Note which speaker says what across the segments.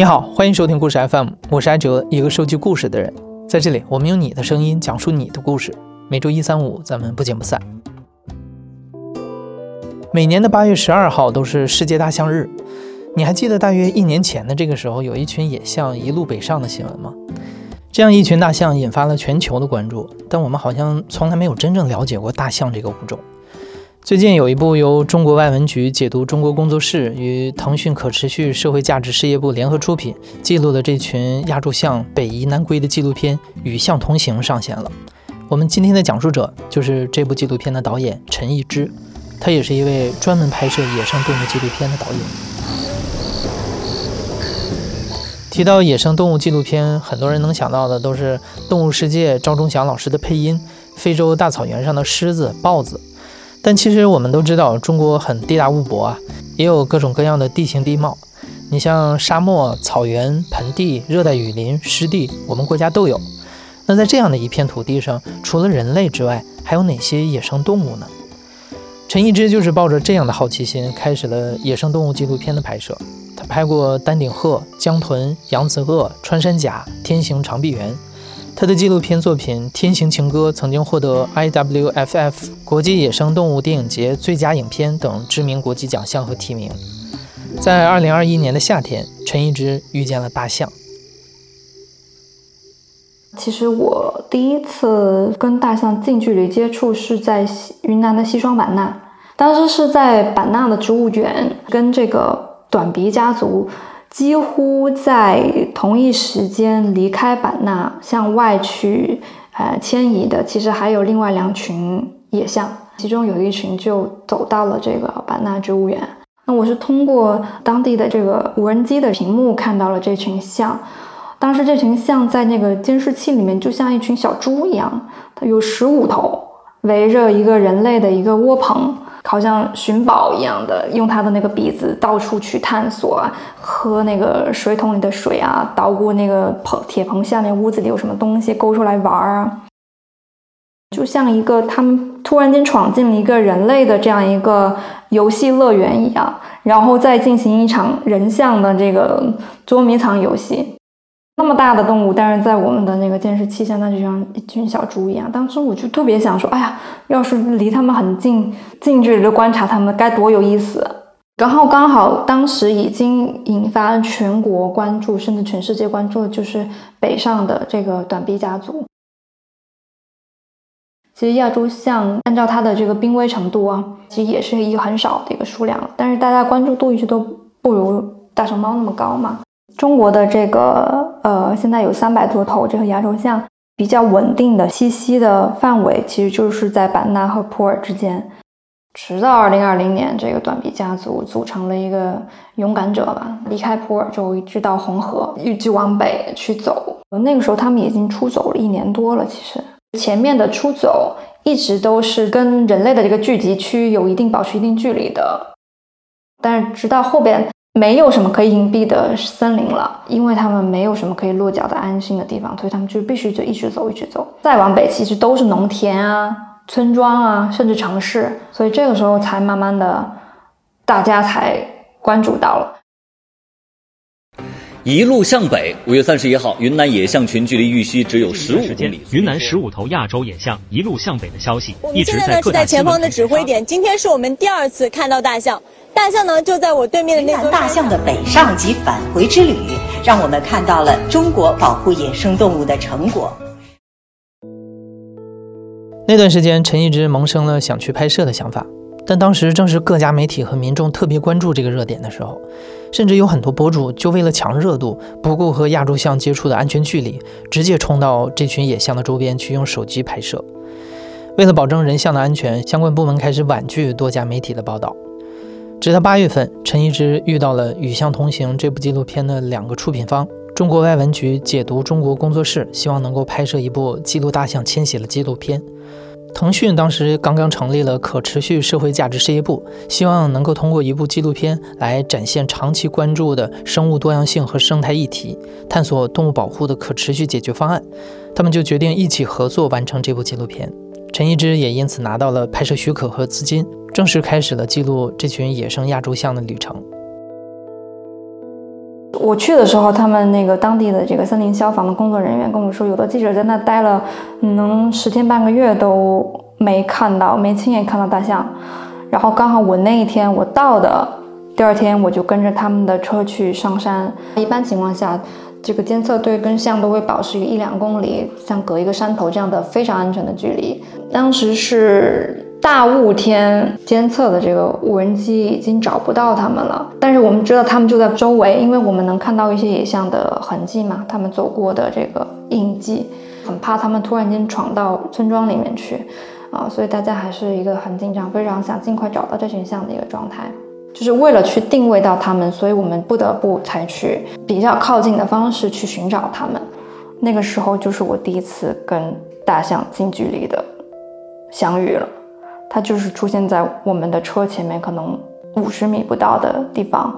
Speaker 1: 你好，欢迎收听故事 FM，我是艾哲，一个收集故事的人。在这里，我们用你的声音讲述你的故事。每周一、三、五，咱们不见不散。每年的八月十二号都是世界大象日，你还记得大约一年前的这个时候，有一群野象一路北上的新闻吗？这样一群大象引发了全球的关注，但我们好像从来没有真正了解过大象这个物种。最近有一部由中国外文局解读中国工作室与腾讯可持续社会价值事业部联合出品，记录了这群亚洲象北移南归的纪录片《与象同行》上线了。我们今天的讲述者就是这部纪录片的导演陈义之，他也是一位专门拍摄野生动物纪录片的导演。提到野生动物纪录片，很多人能想到的都是《动物世界》赵忠祥老师的配音，非洲大草原上的狮子、豹子。但其实我们都知道，中国很地大物博啊，也有各种各样的地形地貌。你像沙漠、草原、盆地、热带雨林、湿地，我们国家都有。那在这样的一片土地上，除了人类之外，还有哪些野生动物呢？陈一之就是抱着这样的好奇心，开始了野生动物纪录片的拍摄。他拍过丹顶鹤、江豚、扬子鳄、穿山甲、天行长臂猿。他的纪录片作品《天行情歌》曾经获得 IWFF 国际野生动物电影节最佳影片等知名国际奖项和提名。在2021年的夏天，陈一之遇见了大象。
Speaker 2: 其实我第一次跟大象近距离接触是在云南的西双版纳，当时是在版纳的植物园，跟这个短鼻家族。几乎在同一时间离开版纳向外去，呃，迁移的，其实还有另外两群野象，其中有一群就走到了这个版纳植物园。那我是通过当地的这个无人机的屏幕看到了这群象，当时这群象在那个监视器里面就像一群小猪一样，它有十五头，围着一个人类的一个窝棚。好像寻宝一样的，用他的那个鼻子到处去探索啊，喝那个水桶里的水啊，捣鼓那个棚铁棚下面屋子里有什么东西勾出来玩儿啊，就像一个他们突然间闯进了一个人类的这样一个游戏乐园一样，然后再进行一场人像的这个捉迷藏游戏。那么大的动物，但是在我们的那个监视器下，那就像一群小猪一样。当时我就特别想说，哎呀，要是离他们很近，近距离的观察他们，该多有意思！然后刚好当时已经引发全国关注，甚至全世界关注的就是北上的这个短臂家族。其实亚洲象按照它的这个濒危程度啊，其实也是一个很少的一个数量，但是大家关注度一直都不如大熊猫那么高嘛。中国的这个呃，现在有三百多头这个亚洲象，比较稳定的栖息的范围，其实就是在版纳和普洱之间。直到二零二零年，这个短臂家族组成了一个勇敢者吧，离开普洱之后，一直到红河，一直往北去走。那个时候，他们已经出走了一年多了。其实前面的出走一直都是跟人类的这个聚集区有一定保持一定距离的，但是直到后边。没有什么可以隐蔽的森林了，因为他们没有什么可以落脚的安心的地方，所以他们就必须就一直走，一直走。再往北，其实都是农田啊、村庄啊，甚至城市，所以这个时候才慢慢的，大家才关注到了。
Speaker 3: 一路向北，五月三十一号，云南野象群距离玉溪只有十五公里。
Speaker 4: 云南十五头亚洲野象一路向北的消息，
Speaker 5: 我们现在呢是在前方的指挥点，今天是我们第二次看到大象。大象呢，就在我对面的那座。
Speaker 6: 大象的北上及返回之旅，让我们看到了中国保护野生动物的成果。
Speaker 1: 那段时间，陈一之萌生了想去拍摄的想法，但当时正是各家媒体和民众特别关注这个热点的时候，甚至有很多博主就为了抢热度，不顾和亚洲象接触的安全距离，直接冲到这群野象的周边去用手机拍摄。为了保证人像的安全，相关部门开始婉拒多家媒体的报道。直到八月份，陈一之遇到了《与象同行》这部纪录片的两个出品方——中国外文局解读中国工作室，希望能够拍摄一部记录大象迁徙的纪录片。腾讯当时刚刚成立了可持续社会价值事业部，希望能够通过一部纪录片来展现长期关注的生物多样性和生态议题，探索动物保护的可持续解决方案。他们就决定一起合作完成这部纪录片。陈一之也因此拿到了拍摄许可和资金。正式开始了记录这群野生亚洲象的旅程。
Speaker 2: 我去的时候，他们那个当地的这个森林消防的工作人员跟我说，有的记者在那待了，能十天半个月都没看到，没亲眼看到大象。然后刚好我那一天我到的，第二天我就跟着他们的车去上山。一般情况下，这个监测队跟象都会保持一两公里，像隔一个山头这样的非常安全的距离。当时是。大雾天监测的这个无人机已经找不到他们了，但是我们知道他们就在周围，因为我们能看到一些野象的痕迹嘛，他们走过的这个印记，很怕他们突然间闯到村庄里面去，啊，所以大家还是一个很紧张，非常想尽快找到这群象的一个状态，就是为了去定位到他们，所以我们不得不采取比较靠近的方式去寻找他们。那个时候就是我第一次跟大象近距离的相遇了。它就是出现在我们的车前面，可能五十米不到的地方。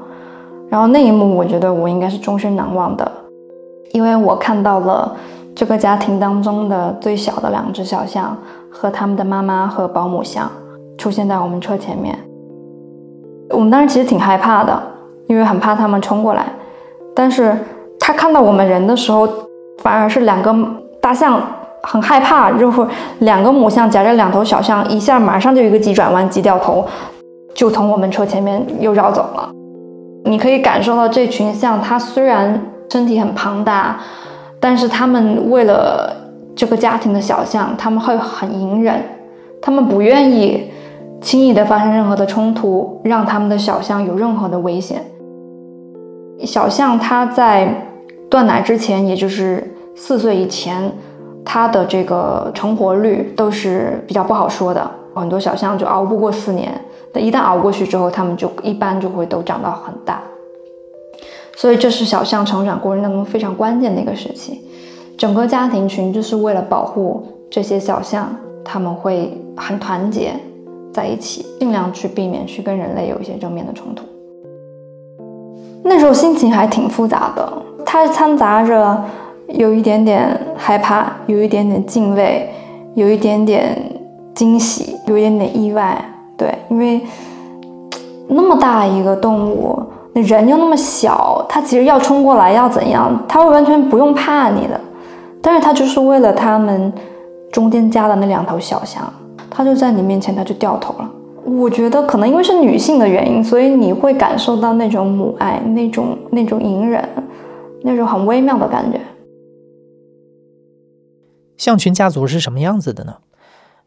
Speaker 2: 然后那一幕，我觉得我应该是终身难忘的，因为我看到了这个家庭当中的最小的两只小象和他们的妈妈和保姆象出现在我们车前面。我们当时其实挺害怕的，因为很怕他们冲过来。但是他看到我们人的时候，反而是两个大象。很害怕，就是两个母象夹着两头小象，一下马上就一个急转弯，急掉头，就从我们车前面又绕走了。你可以感受到这群象，它虽然身体很庞大，但是它们为了这个家庭的小象，他们会很隐忍，他们不愿意轻易的发生任何的冲突，让他们的小象有任何的危险。小象它在断奶之前，也就是四岁以前。它的这个成活率都是比较不好说的，很多小象就熬不过四年。那一旦熬过去之后，它们就一般就会都长到很大。所以这是小象成长过程当中非常关键的一个时期。整个家庭群就是为了保护这些小象，他们会很团结在一起，尽量去避免去跟人类有一些正面的冲突。那时候心情还挺复杂的，它掺杂着。有一点点害怕，有一点点敬畏，有一点点惊喜，有一点点意外。对，因为那么大一个动物，那人又那么小，它其实要冲过来要怎样，它会完全不用怕你的。但是它就是为了他们中间加的那两头小象，它就在你面前，它就掉头了。我觉得可能因为是女性的原因，所以你会感受到那种母爱，那种那种隐忍，那种很微妙的感觉。
Speaker 1: 象群家族是什么样子的呢？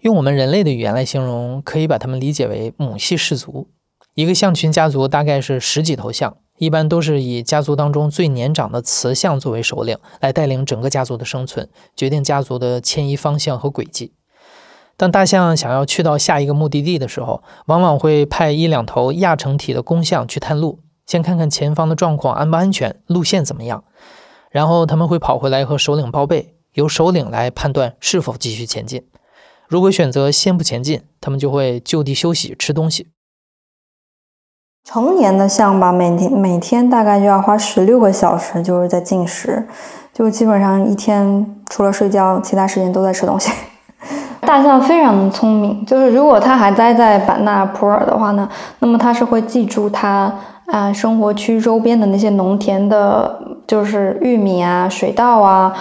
Speaker 1: 用我们人类的语言来形容，可以把它们理解为母系氏族。一个象群家族大概是十几头象，一般都是以家族当中最年长的雌象作为首领，来带领整个家族的生存，决定家族的迁移方向和轨迹。当大象想要去到下一个目的地的时候，往往会派一两头亚成体的公象去探路，先看看前方的状况安不安全，路线怎么样，然后他们会跑回来和首领报备。由首领来判断是否继续前进。如果选择先不前进，他们就会就地休息吃东西。
Speaker 2: 成年的象吧，每天每天大概就要花十六个小时，就是在进食，就基本上一天除了睡觉，其他时间都在吃东西。大象非常聪明，就是如果它还待在版纳普洱的话呢，那么它是会记住它啊生活区周边的那些农田的，就是玉米啊、水稻啊。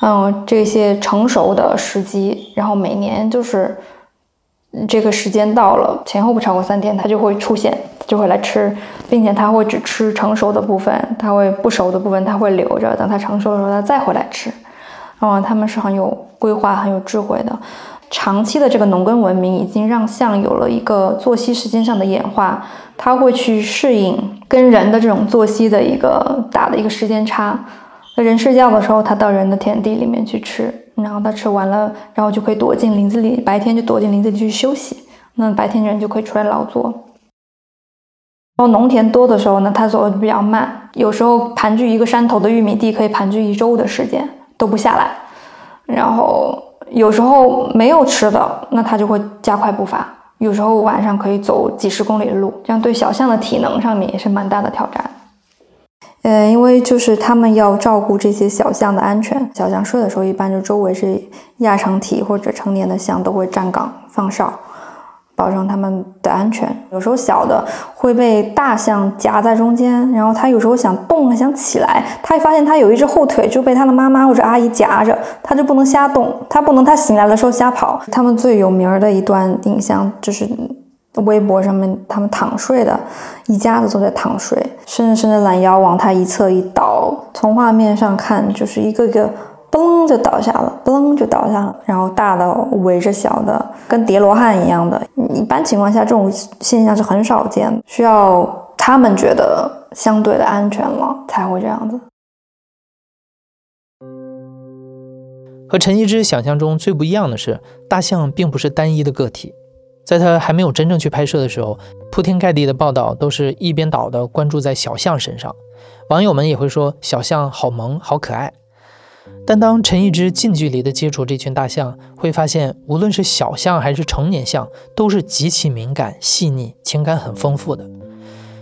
Speaker 2: 嗯，这些成熟的时机，然后每年就是这个时间到了，前后不超过三天，它就会出现，就会来吃，并且它会只吃成熟的部分，它会不熟的部分它会留着，等它成熟的时候它再回来吃。嗯，他们是很有规划、很有智慧的。长期的这个农耕文明已经让象有了一个作息时间上的演化，它会去适应跟人的这种作息的一个打的一个时间差。人睡觉的时候，它到人的田地里面去吃，然后它吃完了，然后就可以躲进林子里，白天就躲进林子里去休息。那白天人就可以出来劳作。然后农田多的时候呢，它走的比较慢，有时候盘踞一个山头的玉米地可以盘踞一周的时间都不下来。然后有时候没有吃的，那它就会加快步伐。有时候晚上可以走几十公里的路，这样对小象的体能上面也是蛮大的挑战。嗯，因为就是他们要照顾这些小象的安全，小象睡的时候，一般就周围是亚成体或者成年的象都会站岗放哨，保证它们的安全。有时候小的会被大象夹在中间，然后它有时候想动想起来，它发现它有一只后腿就被它的妈妈或者阿姨夹着，它就不能瞎动，它不能它醒来的时候瞎跑。他们最有名的一段影像就是微博上面他们躺睡的一家子都在躺睡，伸着伸着懒腰往它一侧一倒，从画面上看就是一个个。嘣就倒下了，嘣就倒下了，然后大的围着小的，跟叠罗汉一样的。一般情况下，这种现象是很少见，需要他们觉得相对的安全了才会这样子。
Speaker 1: 和陈一之想象中最不一样的是，大象并不是单一的个体。在他还没有真正去拍摄的时候，铺天盖地的报道都是一边倒的关注在小象身上，网友们也会说小象好萌，好可爱。但当陈一之近距离的接触这群大象，会发现，无论是小象还是成年象，都是极其敏感、细腻、情感很丰富的。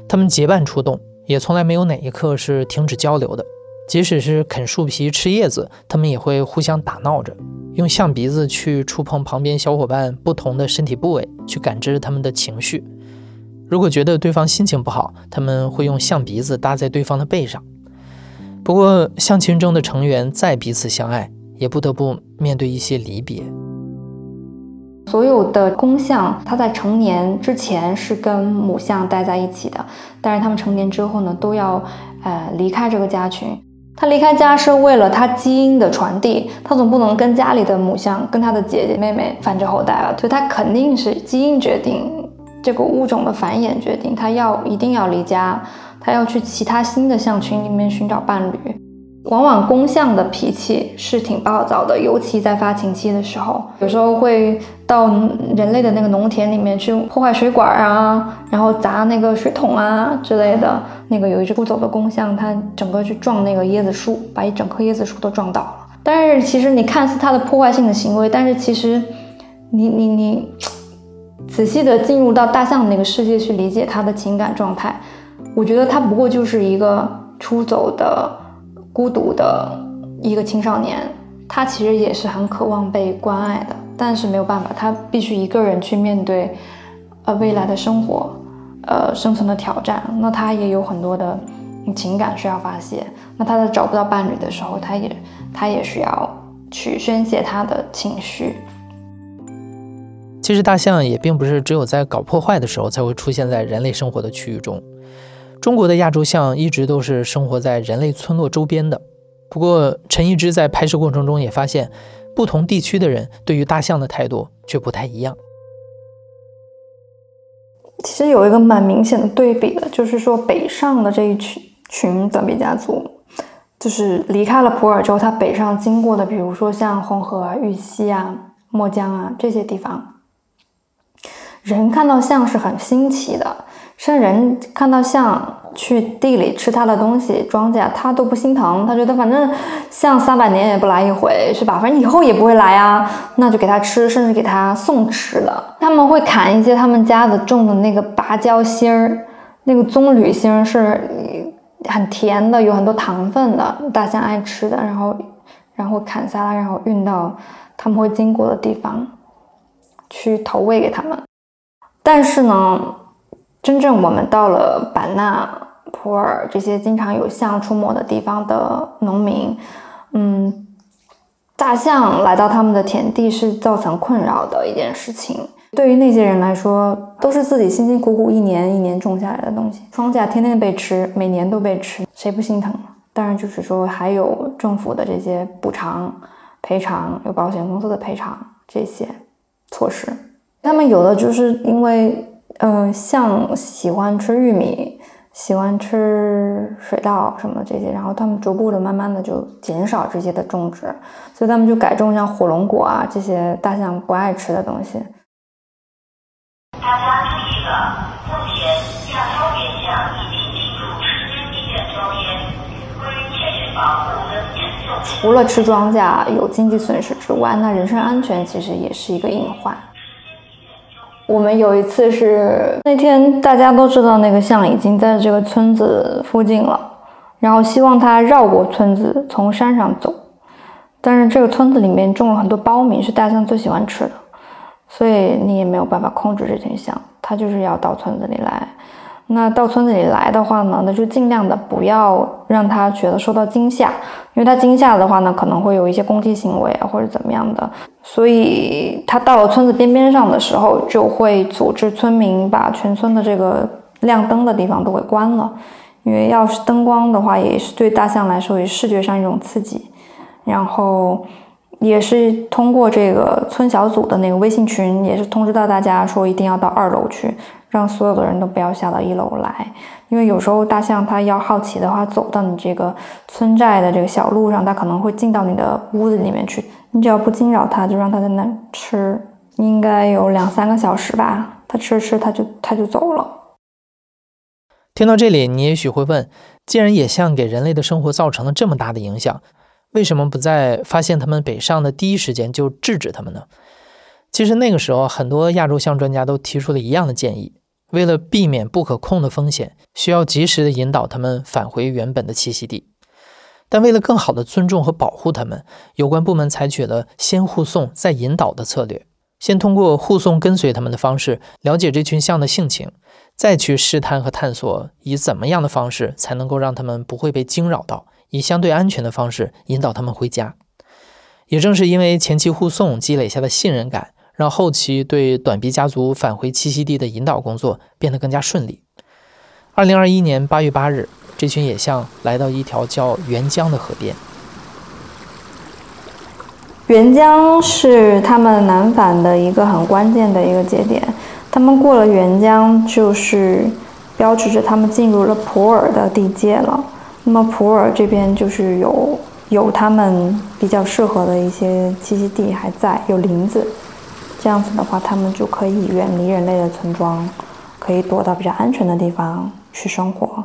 Speaker 1: 它们结伴出动，也从来没有哪一刻是停止交流的。即使是啃树皮、吃叶子，它们也会互相打闹着，用象鼻子去触碰旁边小伙伴不同的身体部位，去感知他们的情绪。如果觉得对方心情不好，他们会用象鼻子搭在对方的背上。不过，象群中的成员再彼此相爱，也不得不面对一些离别。
Speaker 2: 所有的公象，它在成年之前是跟母象待在一起的，但是它们成年之后呢，都要呃离开这个家群。他离开家是为了他基因的传递，他总不能跟家里的母象、跟他的姐姐妹妹繁殖后代了，所以他肯定是基因决定这个物种的繁衍决定，他要一定要离家。他要去其他新的象群里面寻找伴侣，往往公象的脾气是挺暴躁的，尤其在发情期的时候，有时候会到人类的那个农田里面去破坏水管啊，然后砸那个水桶啊之类的。那个有一只不走的公象，它整个去撞那个椰子树，把一整棵椰子树都撞倒了。但是其实你看似它的破坏性的行为，但是其实你你你仔细的进入到大象的那个世界去理解它的情感状态。我觉得它不过就是一个出走的、孤独的一个青少年，他其实也是很渴望被关爱的，但是没有办法，他必须一个人去面对，呃，未来的生活，呃，生存的挑战。那他也有很多的情感需要发泄。那他在找不到伴侣的时候，他也他也需要去宣泄他的情绪。
Speaker 1: 其实，大象也并不是只有在搞破坏的时候才会出现在人类生活的区域中。中国的亚洲象一直都是生活在人类村落周边的。不过，陈一之在拍摄过程中也发现，不同地区的人对于大象的态度却不太一样。
Speaker 2: 其实有一个蛮明显的对比的，就是说北上的这一群群短鼻家族，就是离开了普洱之后，它北上经过的，比如说像红河啊、玉溪啊、墨江啊这些地方，人看到象是很新奇的。甚至人看到象去地里吃它的东西，庄稼他都不心疼，他觉得反正象三百年也不来一回，是吧？反正以后也不会来啊，那就给它吃，甚至给它送吃的。他们会砍一些他们家的种的那个芭蕉心儿，那个棕榈心是很甜的，有很多糖分的，大象爱吃的。然后，然后砍下来，然后运到他们会经过的地方去投喂给他们。但是呢？真正我们到了版纳、普洱这些经常有象出没的地方的农民，嗯，大象来到他们的田地是造成困扰的一件事情。对于那些人来说，都是自己辛辛苦苦一年一年种下来的东西，庄稼天天被吃，每年都被吃，谁不心疼？当然，就是说还有政府的这些补偿、赔偿，有保险公司的赔偿这些措施。他们有的就是因为。嗯，像喜欢吃玉米，喜欢吃水稻什么这些，然后他们逐步的、慢慢的就减少这些的种植，所以他们就改种像火龙果啊这些大象不爱吃的东西。大家注意了，目前亚洲已经进入时间地点庄园，为确保保护跟承受。除了吃庄稼有经济损失之外，那人身安全其实也是一个隐患。我们有一次是那天大家都知道那个象已经在这个村子附近了，然后希望它绕过村子从山上走，但是这个村子里面种了很多苞米，是大象最喜欢吃的，所以你也没有办法控制这群象，它就是要到村子里来。那到村子里来的话呢，那就尽量的不要让他觉得受到惊吓，因为他惊吓的话呢，可能会有一些攻击行为啊，或者怎么样的。所以他到了村子边边上的时候，就会组织村民把全村的这个亮灯的地方都给关了，因为要是灯光的话，也是对大象来说也视觉上一种刺激。然后也是通过这个村小组的那个微信群，也是通知到大家说一定要到二楼去。让所有的人都不要下到一楼来，因为有时候大象它要好奇的话，走到你这个村寨的这个小路上，它可能会进到你的屋子里面去。你只要不惊扰它，就让它在那吃，应该有两三个小时吧。它吃吃，它就它就走了。
Speaker 1: 听到这里，你也许会问：既然野象给人类的生活造成了这么大的影响，为什么不在发现它们北上的第一时间就制止它们呢？其实那个时候，很多亚洲象专家都提出了一样的建议：为了避免不可控的风险，需要及时的引导它们返回原本的栖息地。但为了更好的尊重和保护它们，有关部门采取了先护送再引导的策略，先通过护送跟随它们的方式了解这群象的性情，再去试探和探索以怎么样的方式才能够让它们不会被惊扰到，以相对安全的方式引导它们回家。也正是因为前期护送积累下的信任感。让后期对短鼻家族返回栖息地的引导工作变得更加顺利。二零二一年八月八日，这群野象来到一条叫沅江的河边。
Speaker 2: 沅江是他们南返的一个很关键的一个节点。他们过了沅江，就是标志着他们进入了普洱的地界了。那么普洱这边就是有有他们比较适合的一些栖息地还在，有林子。这样子的话，他们就可以远离人类的村庄，可以躲到比较安全的地方去生活。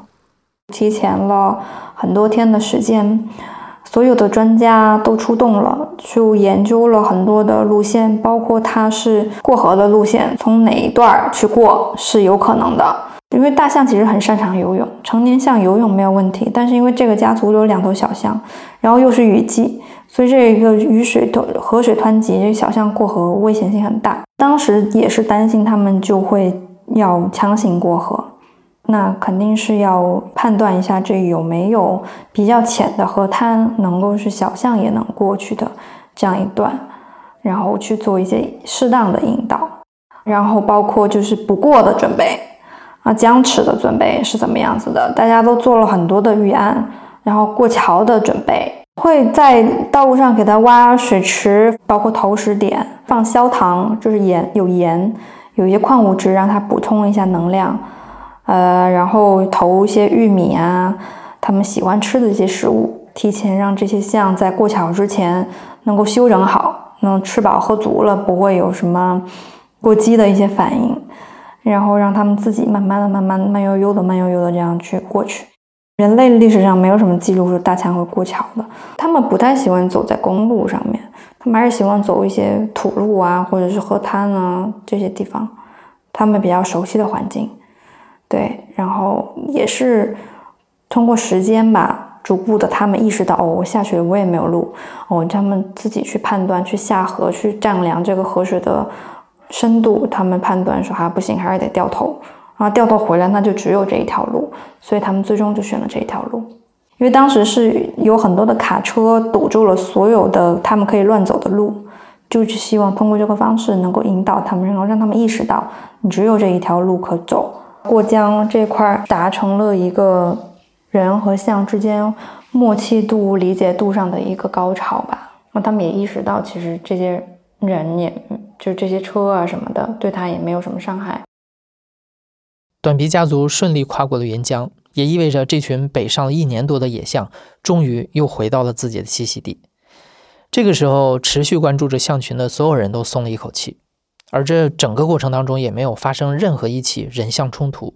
Speaker 2: 提前了很多天的时间，所有的专家都出动了，就研究了很多的路线，包括它是过河的路线，从哪一段去过是有可能的。因为大象其实很擅长游泳，成年象游泳没有问题，但是因为这个家族有两头小象，然后又是雨季。所以这个雨水湍河水湍急，这小象过河危险性很大。当时也是担心他们就会要强行过河，那肯定是要判断一下这有没有比较浅的河滩，能够是小象也能过去的这样一段，然后去做一些适当的引导，然后包括就是不过的准备啊，僵持的准备是怎么样子的？大家都做了很多的预案，然后过桥的准备。会在道路上给它挖水池，包括投食点，放消糖，就是盐，有盐，有一些矿物质，让它补充一下能量。呃，然后投一些玉米啊，他们喜欢吃的一些食物，提前让这些象在过桥之前能够休整好，能吃饱喝足了，不会有什么过激的一些反应，然后让他们自己慢慢的、慢慢慢悠悠的、慢悠悠的这样去过去。人类历史上没有什么记录是大象会过桥的，他们不太喜欢走在公路上面，他们还是喜欢走一些土路啊，或者是河滩啊这些地方，他们比较熟悉的环境。对，然后也是通过时间吧，逐步的他们意识到，哦，我下去我也没有路，哦，他们自己去判断，去下河去丈量这个河水的深度，他们判断说，啊，不行，还是得掉头。然后掉头回来，那就只有这一条路，所以他们最终就选了这一条路。因为当时是有很多的卡车堵住了所有的他们可以乱走的路，就是希望通过这个方式能够引导他们，然后让他们意识到你只有这一条路可走。过江这块达成了一个人和象之间默契度、理解度上的一个高潮吧。那他们也意识到，其实这些人也就这些车啊什么的，对他也没有什么伤害。
Speaker 1: 短鼻家族顺利跨过了沅江，也意味着这群北上了一年多的野象终于又回到了自己的栖息地。这个时候，持续关注着象群的所有人都松了一口气，而这整个过程当中也没有发生任何一起人象冲突。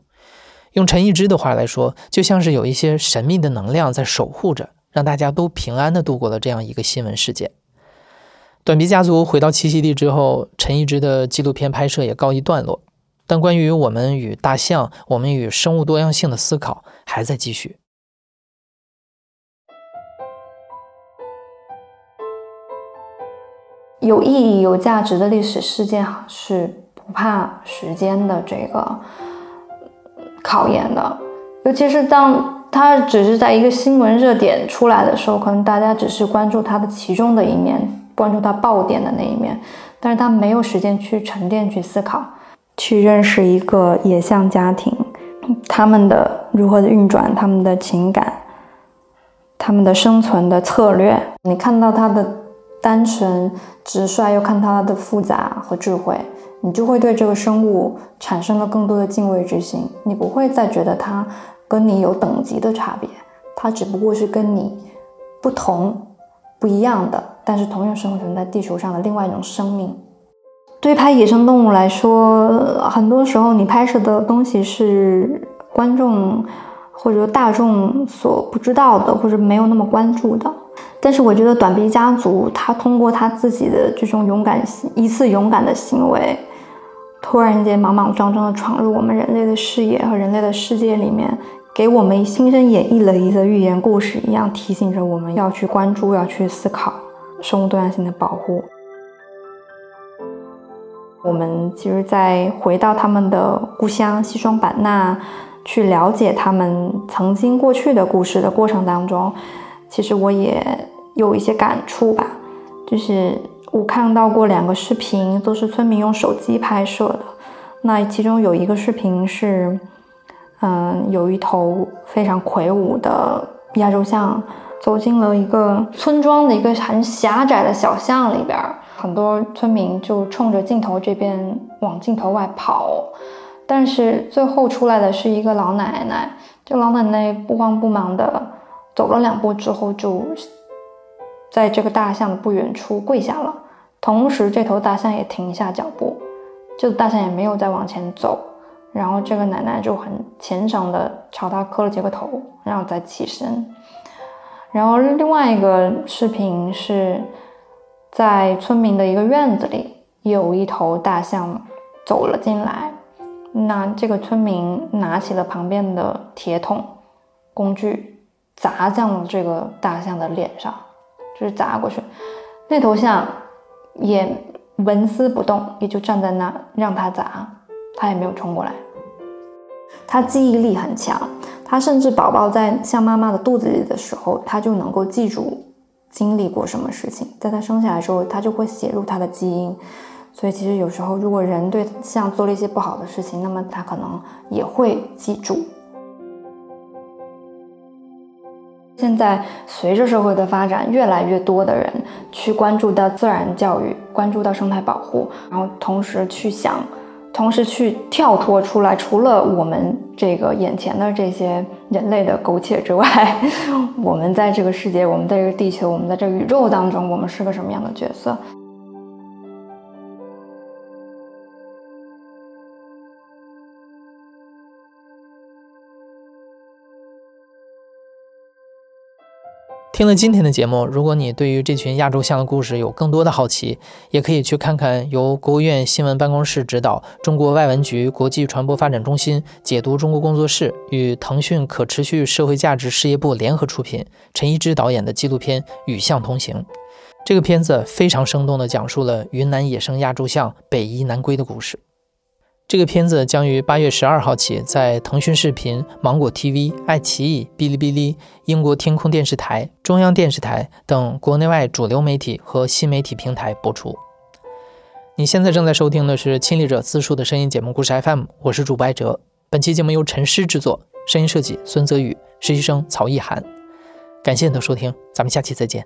Speaker 1: 用陈一之的话来说，就像是有一些神秘的能量在守护着，让大家都平安的度过了这样一个新闻事件。短鼻家族回到栖息地之后，陈一之的纪录片拍摄也告一段落。但关于我们与大象、我们与生物多样性的思考还在继续。
Speaker 2: 有意义、有价值的历史事件是不怕时间的这个考验的，尤其是当它只是在一个新闻热点出来的时候，可能大家只是关注它的其中的一面，关注它爆点的那一面，但是它没有时间去沉淀、去思考、去认识一个野象家庭，他们的如何的运转，他们的情感，他们的生存的策略。你看到他的单纯直率，又看到它的复杂和智慧，你就会对这个生物产生了更多的敬畏之心。你不会再觉得它跟你有等级的差别，它只不过是跟你不同、不一样的，但是同样生存在地球上的另外一种生命。对拍野生动物来说，很多时候你拍摄的东西是观众或者大众所不知道的，或者没有那么关注的。但是我觉得短鼻家族，他通过他自己的这种勇敢一次勇敢的行为，突然间莽莽撞撞的闯入我们人类的视野和人类的世界里面，给我们新生演绎了一个寓言故事一样，提醒着我们要去关注，要去思考生物多样性的保护。我们其实，在回到他们的故乡西双版纳，去了解他们曾经过去的故事的过程当中，其实我也。有一些感触吧，就是我看到过两个视频，都是村民用手机拍摄的。那其中有一个视频是，嗯，有一头非常魁梧的亚洲象走进了一个村庄的一个很狭窄的小巷里边，很多村民就冲着镜头这边往镜头外跑，但是最后出来的是一个老奶奶，这老奶奶不慌不忙的走了两步之后就。在这个大象的不远处跪下了，同时这头大象也停下脚步，这个大象也没有再往前走，然后这个奶奶就很虔诚的朝他磕了几个头，然后再起身。然后另外一个视频是在村民的一个院子里，有一头大象走了进来，那这个村民拿起了旁边的铁桶工具，砸向了这个大象的脸上。就是砸过去，那头象也纹丝不动，也就站在那让他砸，他也没有冲过来。他记忆力很强，他甚至宝宝在像妈妈的肚子里的时候，他就能够记住经历过什么事情，在他生下来的时候，他就会写入他的基因。所以其实有时候，如果人对象做了一些不好的事情，那么他可能也会记住。现在随着社会的发展，越来越多的人去关注到自然教育，关注到生态保护，然后同时去想，同时去跳脱出来，除了我们这个眼前的这些人类的苟且之外，我们在这个世界，我们在这个地球，我们在这个宇宙当中，我们是个什么样的角色？
Speaker 1: 听了今天的节目，如果你对于这群亚洲象的故事有更多的好奇，也可以去看看由国务院新闻办公室指导、中国外文局国际传播发展中心解读中国工作室与腾讯可持续社会价值事业部联合出品、陈一之导演的纪录片《与象同行》。这个片子非常生动地讲述了云南野生亚洲象北移南归的故事。这个片子将于八月十二号起在腾讯视频、芒果 TV、爱奇艺、哔哩哔哩、英国天空电视台、中央电视台等国内外主流媒体和新媒体平台播出。你现在正在收听的是亲历者自述的声音节目故事 FM，我是主播艾哲。本期节目由陈诗制作，声音设计孙泽宇，实习生曹艺涵。感谢你的收听，咱们下期再见。